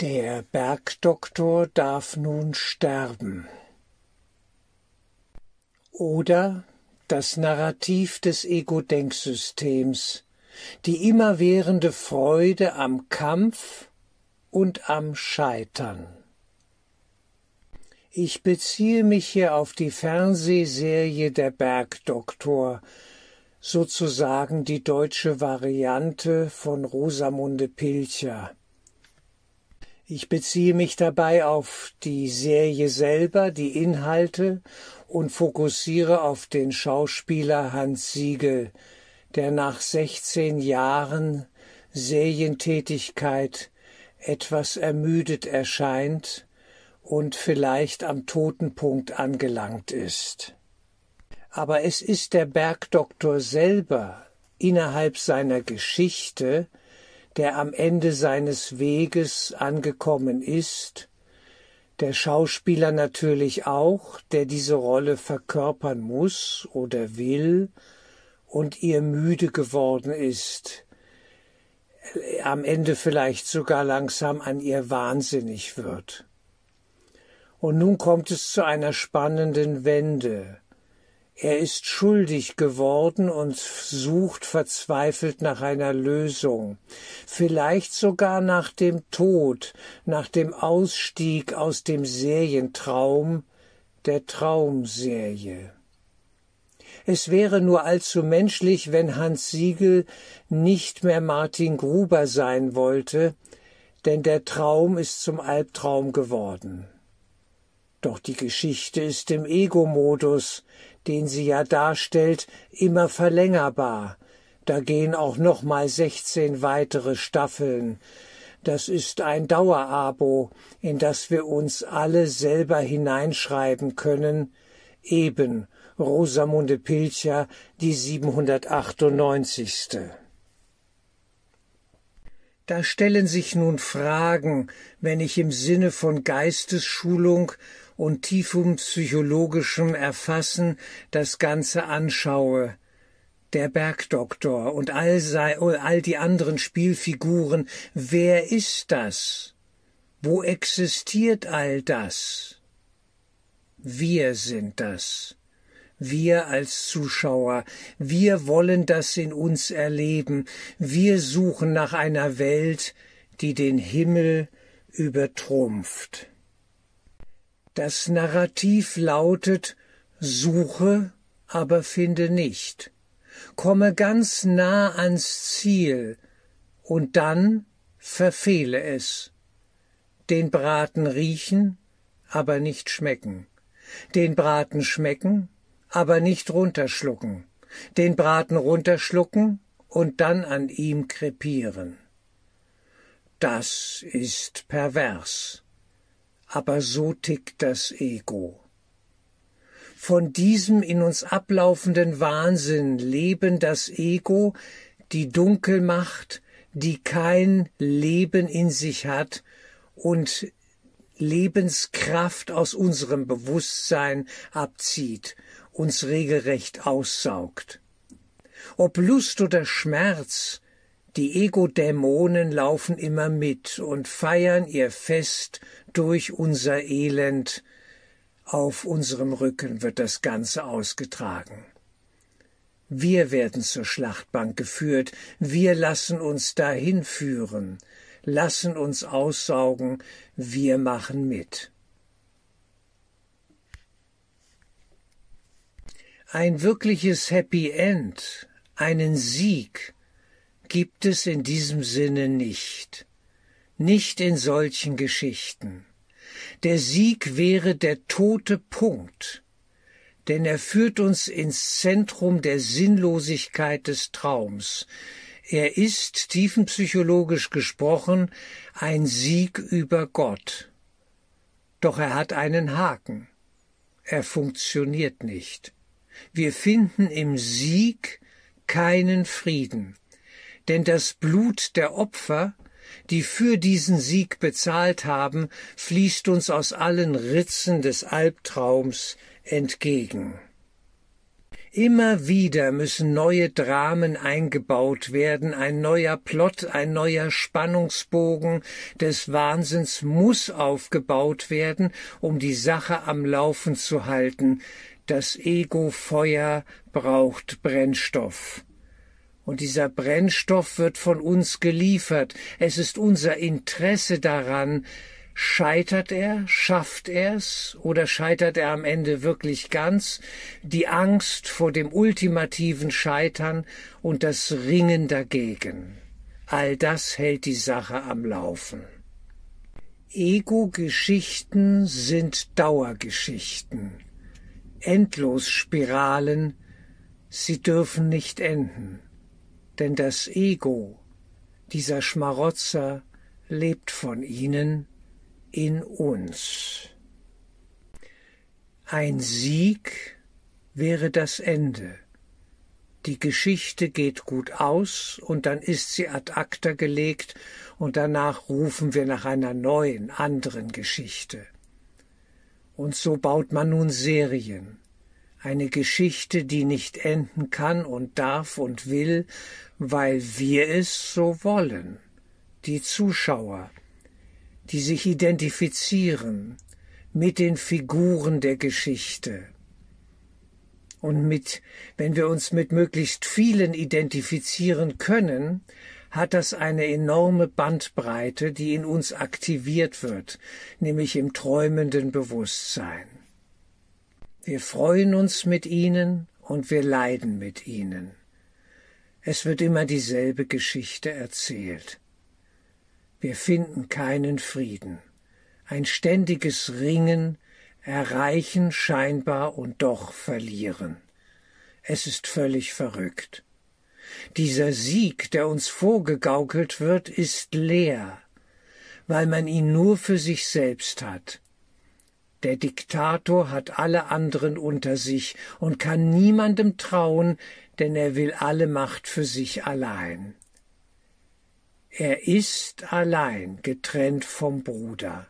Der Bergdoktor darf nun sterben. Oder das Narrativ des Ego-Denksystems, die immerwährende Freude am Kampf und am Scheitern. Ich beziehe mich hier auf die Fernsehserie Der Bergdoktor, sozusagen die deutsche Variante von Rosamunde Pilcher. Ich beziehe mich dabei auf die Serie selber, die Inhalte und fokussiere auf den Schauspieler Hans Siegel, der nach 16 Jahren Serientätigkeit etwas ermüdet erscheint und vielleicht am Totenpunkt angelangt ist. Aber es ist der Bergdoktor selber innerhalb seiner Geschichte, der am Ende seines Weges angekommen ist, der Schauspieler natürlich auch, der diese Rolle verkörpern muss oder will und ihr müde geworden ist, am Ende vielleicht sogar langsam an ihr wahnsinnig wird. Und nun kommt es zu einer spannenden Wende. Er ist schuldig geworden und sucht verzweifelt nach einer Lösung, vielleicht sogar nach dem Tod, nach dem Ausstieg aus dem Serientraum, der Traumserie. Es wäre nur allzu menschlich, wenn Hans Siegel nicht mehr Martin Gruber sein wollte, denn der Traum ist zum Albtraum geworden. Doch die Geschichte ist im Ego-Modus, den sie ja darstellt, immer verlängerbar. Da gehen auch noch mal 16 weitere Staffeln. Das ist ein Dauerabo, in das wir uns alle selber hineinschreiben können, eben Rosamunde Pilcher, die 798. Da stellen sich nun Fragen, wenn ich im Sinne von Geistesschulung und tiefem psychologischem Erfassen das Ganze anschaue, der Bergdoktor und all, sei, all die anderen Spielfiguren, wer ist das? Wo existiert all das? Wir sind das. Wir als Zuschauer, wir wollen das in uns erleben, wir suchen nach einer Welt, die den Himmel übertrumpft. Das Narrativ lautet Suche, aber finde nicht. Komme ganz nah ans Ziel und dann verfehle es. Den Braten riechen, aber nicht schmecken. Den Braten schmecken, aber nicht runterschlucken. Den Braten runterschlucken und dann an ihm krepieren. Das ist pervers aber so tickt das Ego. Von diesem in uns ablaufenden Wahnsinn leben das Ego, die Dunkelmacht, die kein Leben in sich hat und Lebenskraft aus unserem Bewusstsein abzieht, uns regelrecht aussaugt. Ob Lust oder Schmerz, die Ego-Dämonen laufen immer mit und feiern ihr Fest durch unser Elend. Auf unserem Rücken wird das Ganze ausgetragen. Wir werden zur Schlachtbank geführt, wir lassen uns dahin führen, lassen uns aussaugen, wir machen mit. Ein wirkliches Happy End, einen Sieg, gibt es in diesem Sinne nicht, nicht in solchen Geschichten. Der Sieg wäre der tote Punkt, denn er führt uns ins Zentrum der Sinnlosigkeit des Traums. Er ist, tiefenpsychologisch gesprochen, ein Sieg über Gott. Doch er hat einen Haken. Er funktioniert nicht. Wir finden im Sieg keinen Frieden denn das Blut der Opfer, die für diesen Sieg bezahlt haben, fließt uns aus allen Ritzen des Albtraums entgegen. Immer wieder müssen neue Dramen eingebaut werden, ein neuer Plot, ein neuer Spannungsbogen des Wahnsinns muss aufgebaut werden, um die Sache am Laufen zu halten. Das Ego-Feuer braucht Brennstoff. Und dieser Brennstoff wird von uns geliefert. Es ist unser Interesse daran, Scheitert er, schafft er's oder scheitert er am Ende wirklich ganz? Die Angst vor dem ultimativen Scheitern und das Ringen dagegen. All das hält die Sache am Laufen. Ego-Geschichten sind Dauergeschichten, Endlosspiralen, sie dürfen nicht enden, denn das Ego, dieser Schmarotzer, lebt von ihnen, in uns. Ein Sieg wäre das Ende. Die Geschichte geht gut aus und dann ist sie ad acta gelegt und danach rufen wir nach einer neuen, anderen Geschichte. Und so baut man nun Serien. Eine Geschichte, die nicht enden kann und darf und will, weil wir es so wollen. Die Zuschauer, die sich identifizieren mit den Figuren der Geschichte. Und mit, wenn wir uns mit möglichst vielen identifizieren können, hat das eine enorme Bandbreite, die in uns aktiviert wird, nämlich im träumenden Bewusstsein. Wir freuen uns mit ihnen und wir leiden mit ihnen. Es wird immer dieselbe Geschichte erzählt. Wir finden keinen Frieden. Ein ständiges Ringen, erreichen scheinbar und doch verlieren. Es ist völlig verrückt. Dieser Sieg, der uns vorgegaukelt wird, ist leer, weil man ihn nur für sich selbst hat. Der Diktator hat alle anderen unter sich und kann niemandem trauen, denn er will alle Macht für sich allein. Er ist allein, getrennt vom Bruder.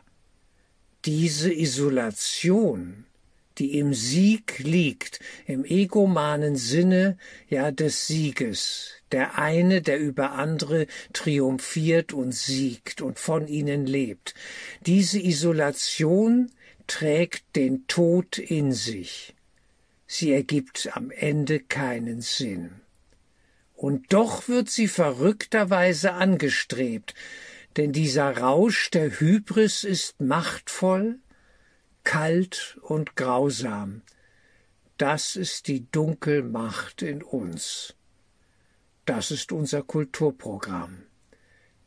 Diese Isolation, die im Sieg liegt, im egomanen Sinne ja des Sieges, der eine, der über andere triumphiert und siegt und von ihnen lebt. Diese Isolation trägt den Tod in sich. Sie ergibt am Ende keinen Sinn. Und doch wird sie verrückterweise angestrebt, denn dieser Rausch der Hybris ist machtvoll, kalt und grausam. Das ist die Dunkelmacht in uns. Das ist unser Kulturprogramm,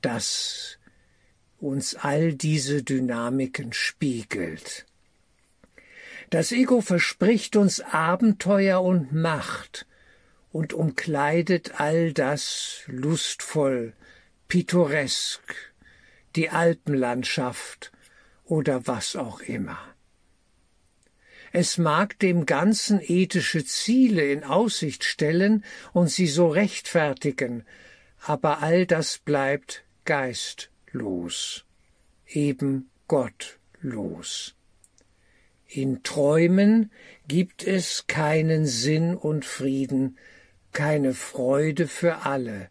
das uns all diese Dynamiken spiegelt. Das Ego verspricht uns Abenteuer und Macht, und umkleidet all das lustvoll, pittoresk, die Alpenlandschaft oder was auch immer. Es mag dem Ganzen ethische Ziele in Aussicht stellen und sie so rechtfertigen, aber all das bleibt geistlos, eben gottlos. In Träumen gibt es keinen Sinn und Frieden, keine Freude für alle,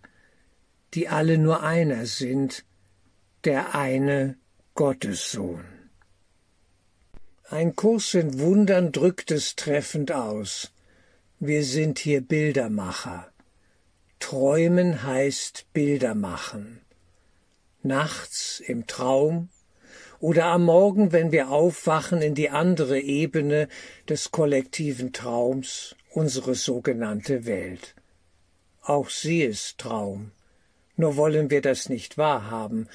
die alle nur einer sind, der eine Gottessohn. Ein Kurs in Wundern drückt es treffend aus. Wir sind hier Bildermacher. Träumen heißt Bilder machen. Nachts im Traum oder am Morgen, wenn wir aufwachen in die andere Ebene des kollektiven Traums unsere sogenannte Welt. Auch sie ist Traum. Nur wollen wir das nicht wahrhaben,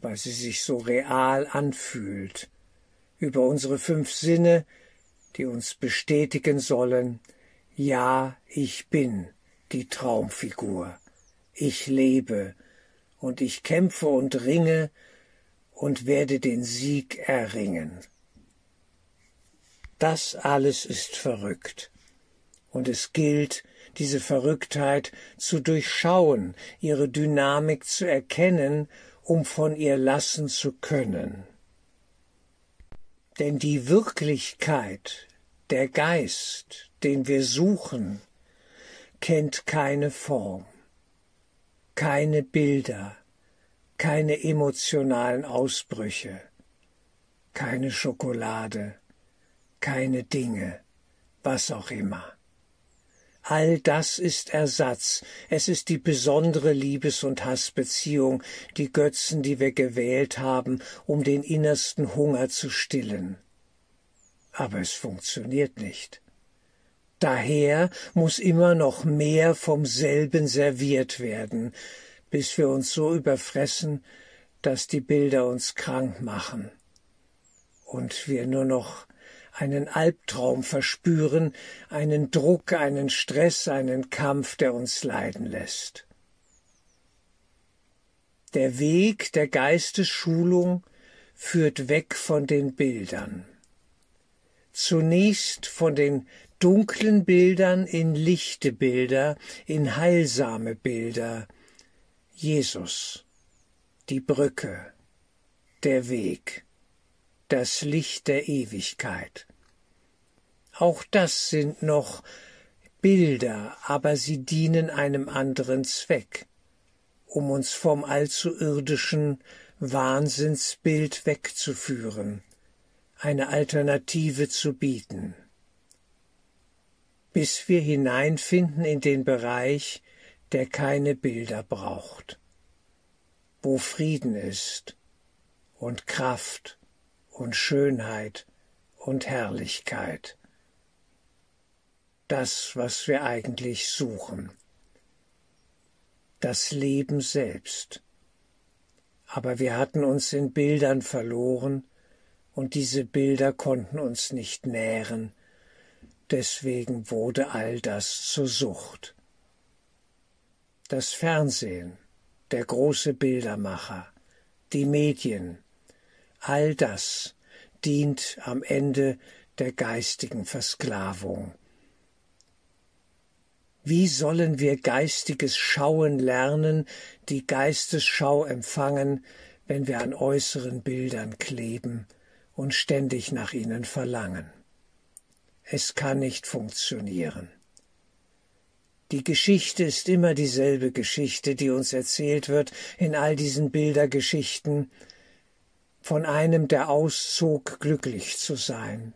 weil sie sich so real anfühlt. Über unsere fünf Sinne, die uns bestätigen sollen, ja, ich bin die Traumfigur. Ich lebe und ich kämpfe und ringe und werde den Sieg erringen. Das alles ist verrückt und es gilt, diese Verrücktheit zu durchschauen, ihre Dynamik zu erkennen, um von ihr lassen zu können. Denn die Wirklichkeit der Geist, den wir suchen, kennt keine Form, keine Bilder, keine emotionalen Ausbrüche, keine Schokolade, keine Dinge, was auch immer. All das ist Ersatz, es ist die besondere Liebes- und Hassbeziehung, die Götzen, die wir gewählt haben, um den innersten Hunger zu stillen. Aber es funktioniert nicht. Daher muss immer noch mehr vom selben serviert werden, bis wir uns so überfressen, dass die Bilder uns krank machen und wir nur noch einen Albtraum verspüren, einen Druck, einen Stress, einen Kampf, der uns leiden lässt. Der Weg der Geistesschulung führt weg von den Bildern. Zunächst von den dunklen Bildern in lichte Bilder, in heilsame Bilder. Jesus, die Brücke, der Weg das Licht der Ewigkeit. Auch das sind noch Bilder, aber sie dienen einem anderen Zweck, um uns vom allzu irdischen Wahnsinnsbild wegzuführen, eine Alternative zu bieten, bis wir hineinfinden in den Bereich, der keine Bilder braucht, wo Frieden ist und Kraft und Schönheit und Herrlichkeit. Das, was wir eigentlich suchen. Das Leben selbst. Aber wir hatten uns in Bildern verloren, und diese Bilder konnten uns nicht nähren, deswegen wurde all das zur Sucht. Das Fernsehen, der große Bildermacher, die Medien, All das dient am Ende der geistigen Versklavung. Wie sollen wir geistiges Schauen lernen, die Geistesschau empfangen, wenn wir an äußeren Bildern kleben und ständig nach ihnen verlangen? Es kann nicht funktionieren. Die Geschichte ist immer dieselbe Geschichte, die uns erzählt wird in all diesen Bildergeschichten, von einem, der auszog, glücklich zu sein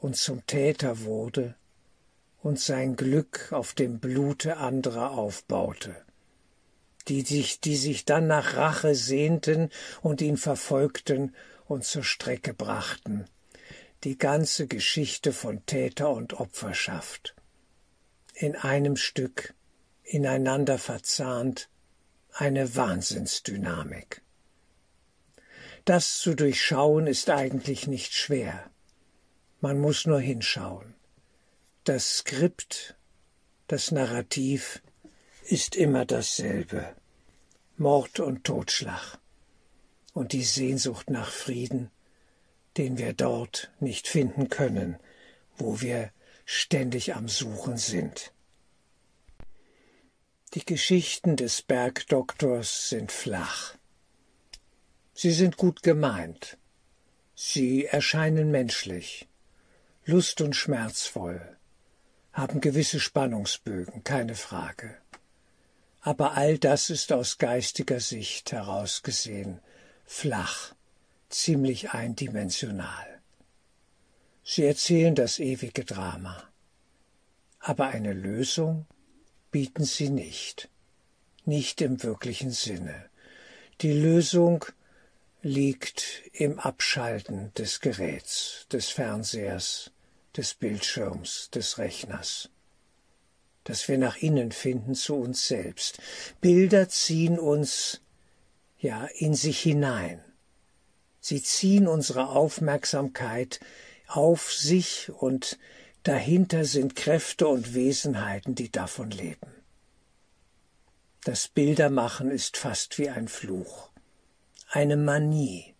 und zum Täter wurde und sein Glück auf dem Blute anderer aufbaute, die sich, die sich dann nach Rache sehnten und ihn verfolgten und zur Strecke brachten. Die ganze Geschichte von Täter und Opferschaft. In einem Stück, ineinander verzahnt, eine Wahnsinnsdynamik. Das zu durchschauen ist eigentlich nicht schwer. Man muss nur hinschauen. Das Skript, das Narrativ ist immer dasselbe. Mord und Totschlag. Und die Sehnsucht nach Frieden, den wir dort nicht finden können, wo wir ständig am Suchen sind. Die Geschichten des Bergdoktors sind flach. Sie sind gut gemeint. Sie erscheinen menschlich, lust- und schmerzvoll, haben gewisse Spannungsbögen, keine Frage. Aber all das ist aus geistiger Sicht herausgesehen flach, ziemlich eindimensional. Sie erzählen das ewige Drama. Aber eine Lösung bieten sie nicht, nicht im wirklichen Sinne. Die Lösung liegt im Abschalten des Geräts, des Fernsehers, des Bildschirms, des Rechners. Dass wir nach innen finden zu uns selbst. Bilder ziehen uns ja in sich hinein. Sie ziehen unsere Aufmerksamkeit auf sich und dahinter sind Kräfte und Wesenheiten, die davon leben. Das Bildermachen ist fast wie ein Fluch eine Manie,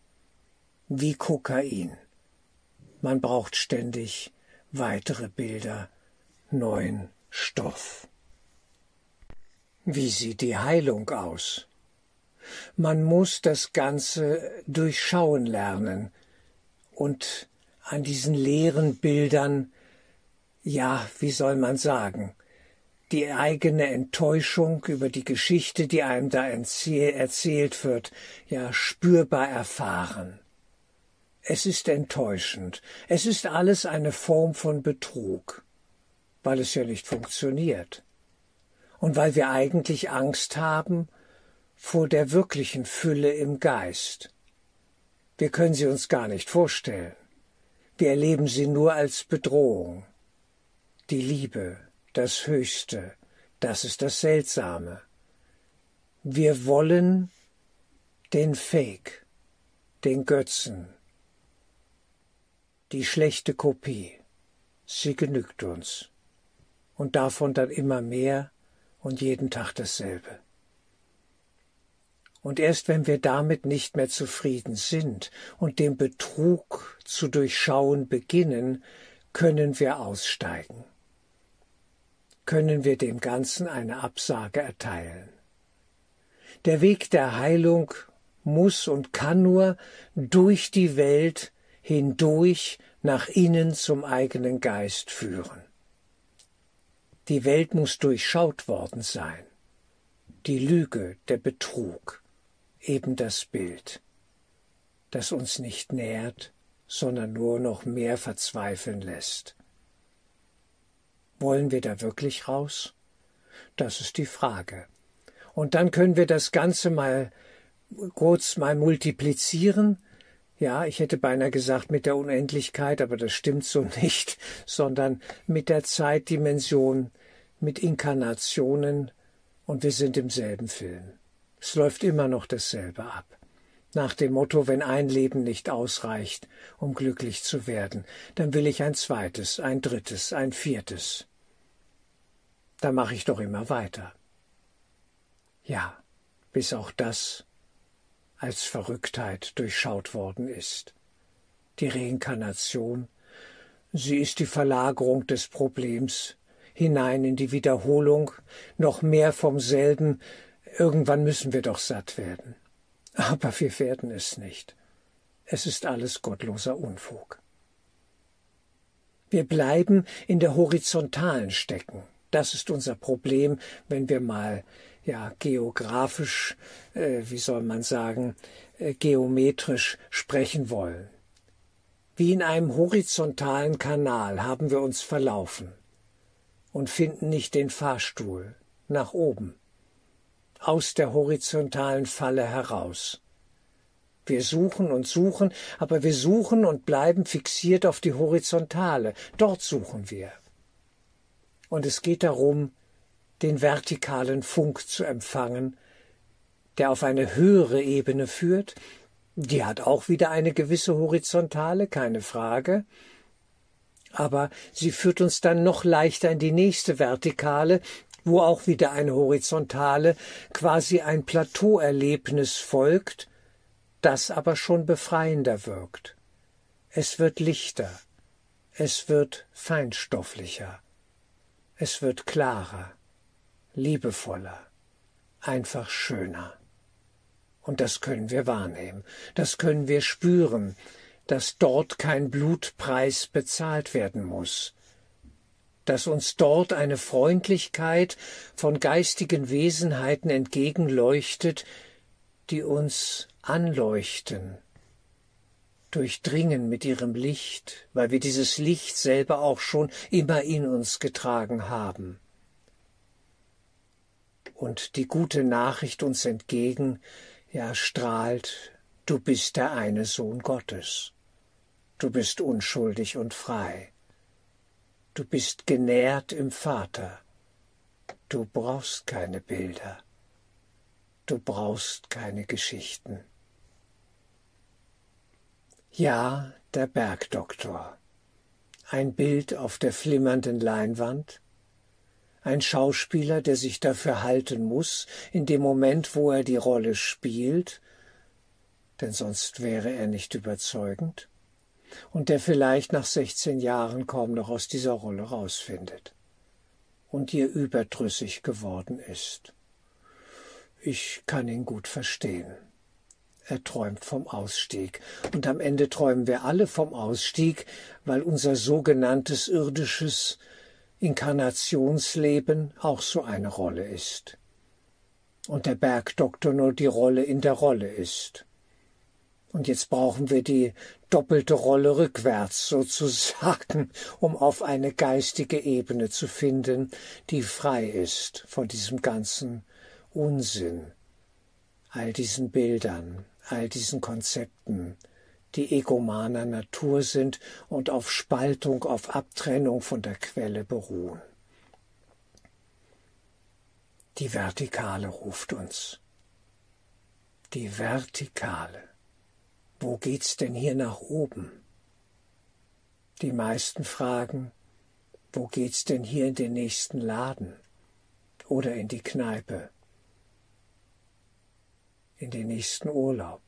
wie Kokain. Man braucht ständig weitere Bilder, neuen Stoff. Wie sieht die Heilung aus? Man muss das Ganze durchschauen lernen und an diesen leeren Bildern, ja, wie soll man sagen, die eigene Enttäuschung über die Geschichte, die einem da erzählt wird, ja spürbar erfahren. Es ist enttäuschend. Es ist alles eine Form von Betrug, weil es ja nicht funktioniert. Und weil wir eigentlich Angst haben vor der wirklichen Fülle im Geist. Wir können sie uns gar nicht vorstellen. Wir erleben sie nur als Bedrohung. Die Liebe, das Höchste, das ist das Seltsame. Wir wollen den Fake, den Götzen, die schlechte Kopie. Sie genügt uns. Und davon dann immer mehr und jeden Tag dasselbe. Und erst wenn wir damit nicht mehr zufrieden sind und den Betrug zu durchschauen beginnen, können wir aussteigen können wir dem Ganzen eine Absage erteilen. Der Weg der Heilung muss und kann nur durch die Welt hindurch nach innen zum eigenen Geist führen. Die Welt muss durchschaut worden sein. Die Lüge, der Betrug, eben das Bild, das uns nicht nährt, sondern nur noch mehr verzweifeln lässt. Wollen wir da wirklich raus? Das ist die Frage. Und dann können wir das Ganze mal kurz mal multiplizieren. Ja, ich hätte beinahe gesagt mit der Unendlichkeit, aber das stimmt so nicht, sondern mit der Zeitdimension, mit Inkarnationen, und wir sind im selben Film. Es läuft immer noch dasselbe ab. Nach dem Motto, wenn ein Leben nicht ausreicht, um glücklich zu werden, dann will ich ein zweites, ein drittes, ein viertes. Da mache ich doch immer weiter. Ja, bis auch das als Verrücktheit durchschaut worden ist. Die Reinkarnation, sie ist die Verlagerung des Problems hinein in die Wiederholung, noch mehr vom selben, irgendwann müssen wir doch satt werden. Aber wir werden es nicht. Es ist alles gottloser Unfug. Wir bleiben in der Horizontalen stecken. Das ist unser Problem, wenn wir mal ja geografisch, äh, wie soll man sagen, äh, geometrisch sprechen wollen. Wie in einem horizontalen Kanal haben wir uns verlaufen und finden nicht den Fahrstuhl nach oben aus der horizontalen Falle heraus. Wir suchen und suchen, aber wir suchen und bleiben fixiert auf die Horizontale. Dort suchen wir. Und es geht darum, den vertikalen Funk zu empfangen, der auf eine höhere Ebene führt. Die hat auch wieder eine gewisse Horizontale, keine Frage. Aber sie führt uns dann noch leichter in die nächste Vertikale, wo auch wieder eine horizontale, quasi ein Plateauerlebnis folgt, das aber schon befreiender wirkt. Es wird lichter, es wird feinstofflicher, es wird klarer, liebevoller, einfach schöner. Und das können wir wahrnehmen, das können wir spüren, dass dort kein Blutpreis bezahlt werden muss, dass uns dort eine Freundlichkeit von geistigen Wesenheiten entgegenleuchtet, die uns anleuchten, durchdringen mit ihrem Licht, weil wir dieses Licht selber auch schon immer in uns getragen haben. Und die gute Nachricht uns entgegen, ja, strahlt, du bist der eine Sohn Gottes. Du bist unschuldig und frei. Du bist genährt im Vater. Du brauchst keine Bilder. Du brauchst keine Geschichten. Ja, der Bergdoktor. Ein Bild auf der flimmernden Leinwand. Ein Schauspieler, der sich dafür halten muss, in dem Moment, wo er die Rolle spielt, denn sonst wäre er nicht überzeugend und der vielleicht nach sechzehn Jahren kaum noch aus dieser Rolle rausfindet und ihr überdrüssig geworden ist. Ich kann ihn gut verstehen. er träumt vom Ausstieg. Und am Ende träumen wir alle vom Ausstieg, weil unser sogenanntes irdisches Inkarnationsleben auch so eine Rolle ist. Und der Bergdoktor nur die Rolle in der Rolle ist. Und jetzt brauchen wir die doppelte Rolle rückwärts sozusagen, um auf eine geistige Ebene zu finden, die frei ist von diesem ganzen Unsinn, all diesen Bildern, all diesen Konzepten, die egomaner Natur sind und auf Spaltung, auf Abtrennung von der Quelle beruhen. Die Vertikale ruft uns. Die Vertikale. Wo geht's denn hier nach oben? Die meisten fragen, wo geht's denn hier in den nächsten Laden oder in die Kneipe, in den nächsten Urlaub?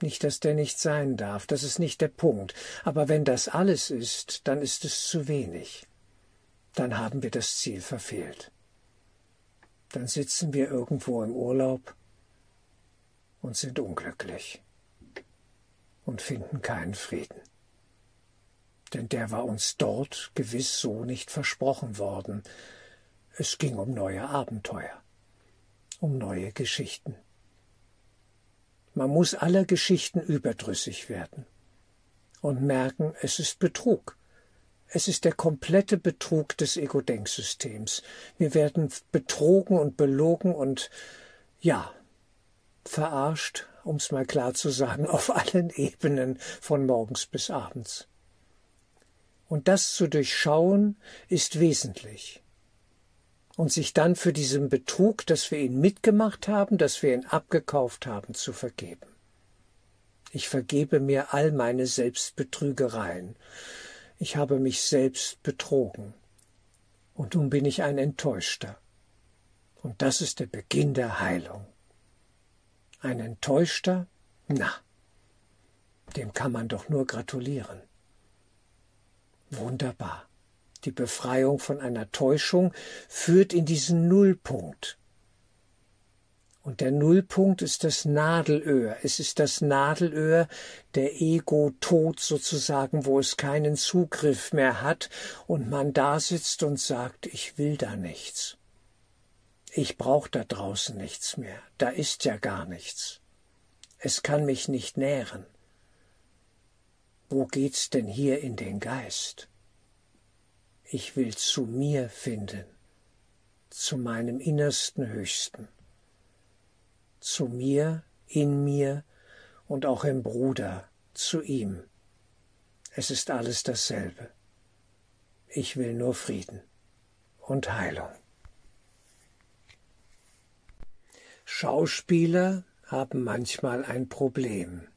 Nicht, dass der nicht sein darf, das ist nicht der Punkt, aber wenn das alles ist, dann ist es zu wenig. Dann haben wir das Ziel verfehlt. Dann sitzen wir irgendwo im Urlaub und sind unglücklich und finden keinen Frieden. Denn der war uns dort gewiss so nicht versprochen worden. Es ging um neue Abenteuer, um neue Geschichten. Man muss aller Geschichten überdrüssig werden und merken, es ist Betrug. Es ist der komplette Betrug des Ego-Denksystems. Wir werden betrogen und belogen und ja, verarscht um es mal klar zu sagen, auf allen Ebenen von morgens bis abends. Und das zu durchschauen ist wesentlich. Und sich dann für diesen Betrug, dass wir ihn mitgemacht haben, dass wir ihn abgekauft haben, zu vergeben. Ich vergebe mir all meine Selbstbetrügereien. Ich habe mich selbst betrogen. Und nun bin ich ein Enttäuschter. Und das ist der Beginn der Heilung. Ein Enttäuschter? Na, dem kann man doch nur gratulieren. Wunderbar. Die Befreiung von einer Täuschung führt in diesen Nullpunkt. Und der Nullpunkt ist das Nadelöhr. Es ist das Nadelöhr der Ego-Tod sozusagen, wo es keinen Zugriff mehr hat und man da sitzt und sagt, ich will da nichts. Ich brauch da draußen nichts mehr, da ist ja gar nichts. Es kann mich nicht nähren. Wo geht's denn hier in den Geist? Ich will zu mir finden, zu meinem innersten Höchsten, zu mir, in mir und auch im Bruder, zu ihm. Es ist alles dasselbe. Ich will nur Frieden und Heilung. Schauspieler haben manchmal ein Problem.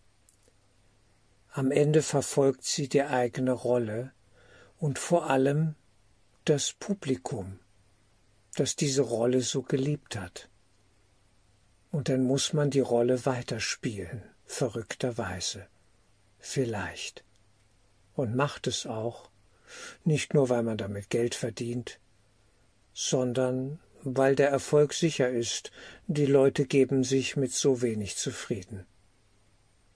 Am Ende verfolgt sie die eigene Rolle und vor allem das Publikum, das diese Rolle so geliebt hat. Und dann muss man die Rolle weiterspielen, verrückterweise. Vielleicht. Und macht es auch, nicht nur weil man damit Geld verdient, sondern weil der Erfolg sicher ist, die Leute geben sich mit so wenig zufrieden.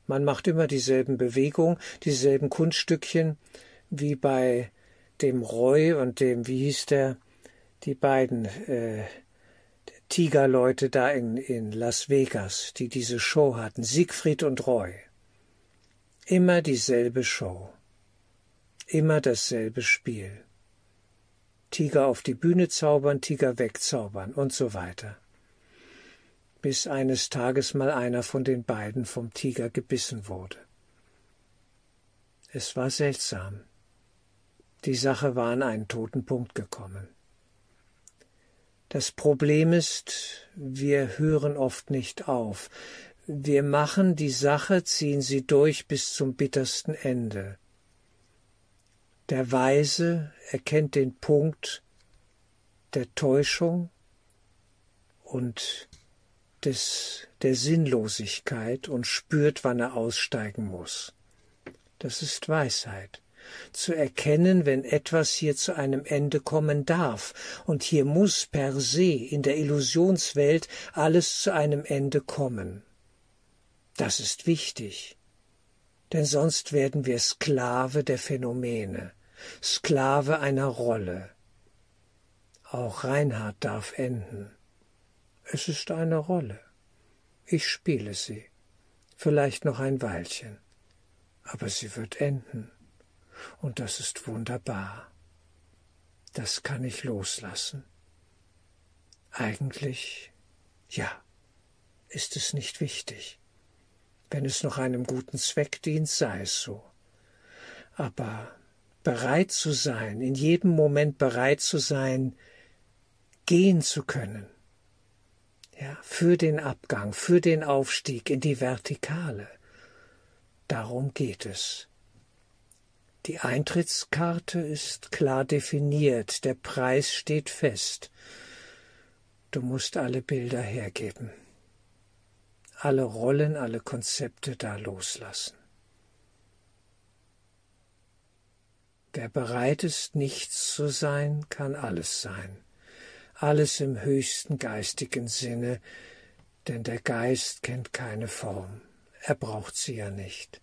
Man macht immer dieselben Bewegungen, dieselben Kunststückchen, wie bei dem Roy und dem, wie hieß der, die beiden äh, Tigerleute da in, in Las Vegas, die diese Show hatten, Siegfried und Roy. Immer dieselbe Show, immer dasselbe Spiel. Tiger auf die Bühne zaubern, Tiger wegzaubern und so weiter. Bis eines Tages mal einer von den beiden vom Tiger gebissen wurde. Es war seltsam. Die Sache war an einen toten Punkt gekommen. Das Problem ist, wir hören oft nicht auf. Wir machen die Sache, ziehen sie durch bis zum bittersten Ende. Der Weise erkennt den Punkt der Täuschung und des, der Sinnlosigkeit und spürt, wann er aussteigen muss. Das ist Weisheit. Zu erkennen, wenn etwas hier zu einem Ende kommen darf, und hier muss per se in der Illusionswelt alles zu einem Ende kommen. Das ist wichtig, denn sonst werden wir Sklave der Phänomene, Sklave einer Rolle. Auch Reinhard darf enden. Es ist eine Rolle. Ich spiele sie, vielleicht noch ein Weilchen, aber sie wird enden, und das ist wunderbar. Das kann ich loslassen. Eigentlich, ja, ist es nicht wichtig. Wenn es noch einem guten Zweck dient, sei es so. Aber bereit zu sein, in jedem Moment bereit zu sein, gehen zu können, ja, für den Abgang, für den Aufstieg in die Vertikale. Darum geht es. Die Eintrittskarte ist klar definiert, der Preis steht fest. Du musst alle Bilder hergeben, alle Rollen, alle Konzepte da loslassen. Wer bereit ist, nichts zu sein, kann alles sein alles im höchsten geistigen Sinne, denn der Geist kennt keine Form, er braucht sie ja nicht.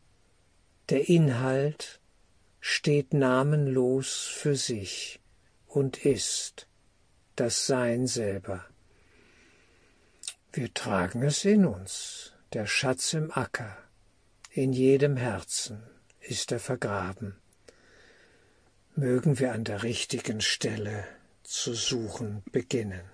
Der Inhalt steht namenlos für sich und ist das Sein selber. Wir tragen es in uns, der Schatz im Acker, in jedem Herzen ist er vergraben. Mögen wir an der richtigen Stelle zu suchen beginnen.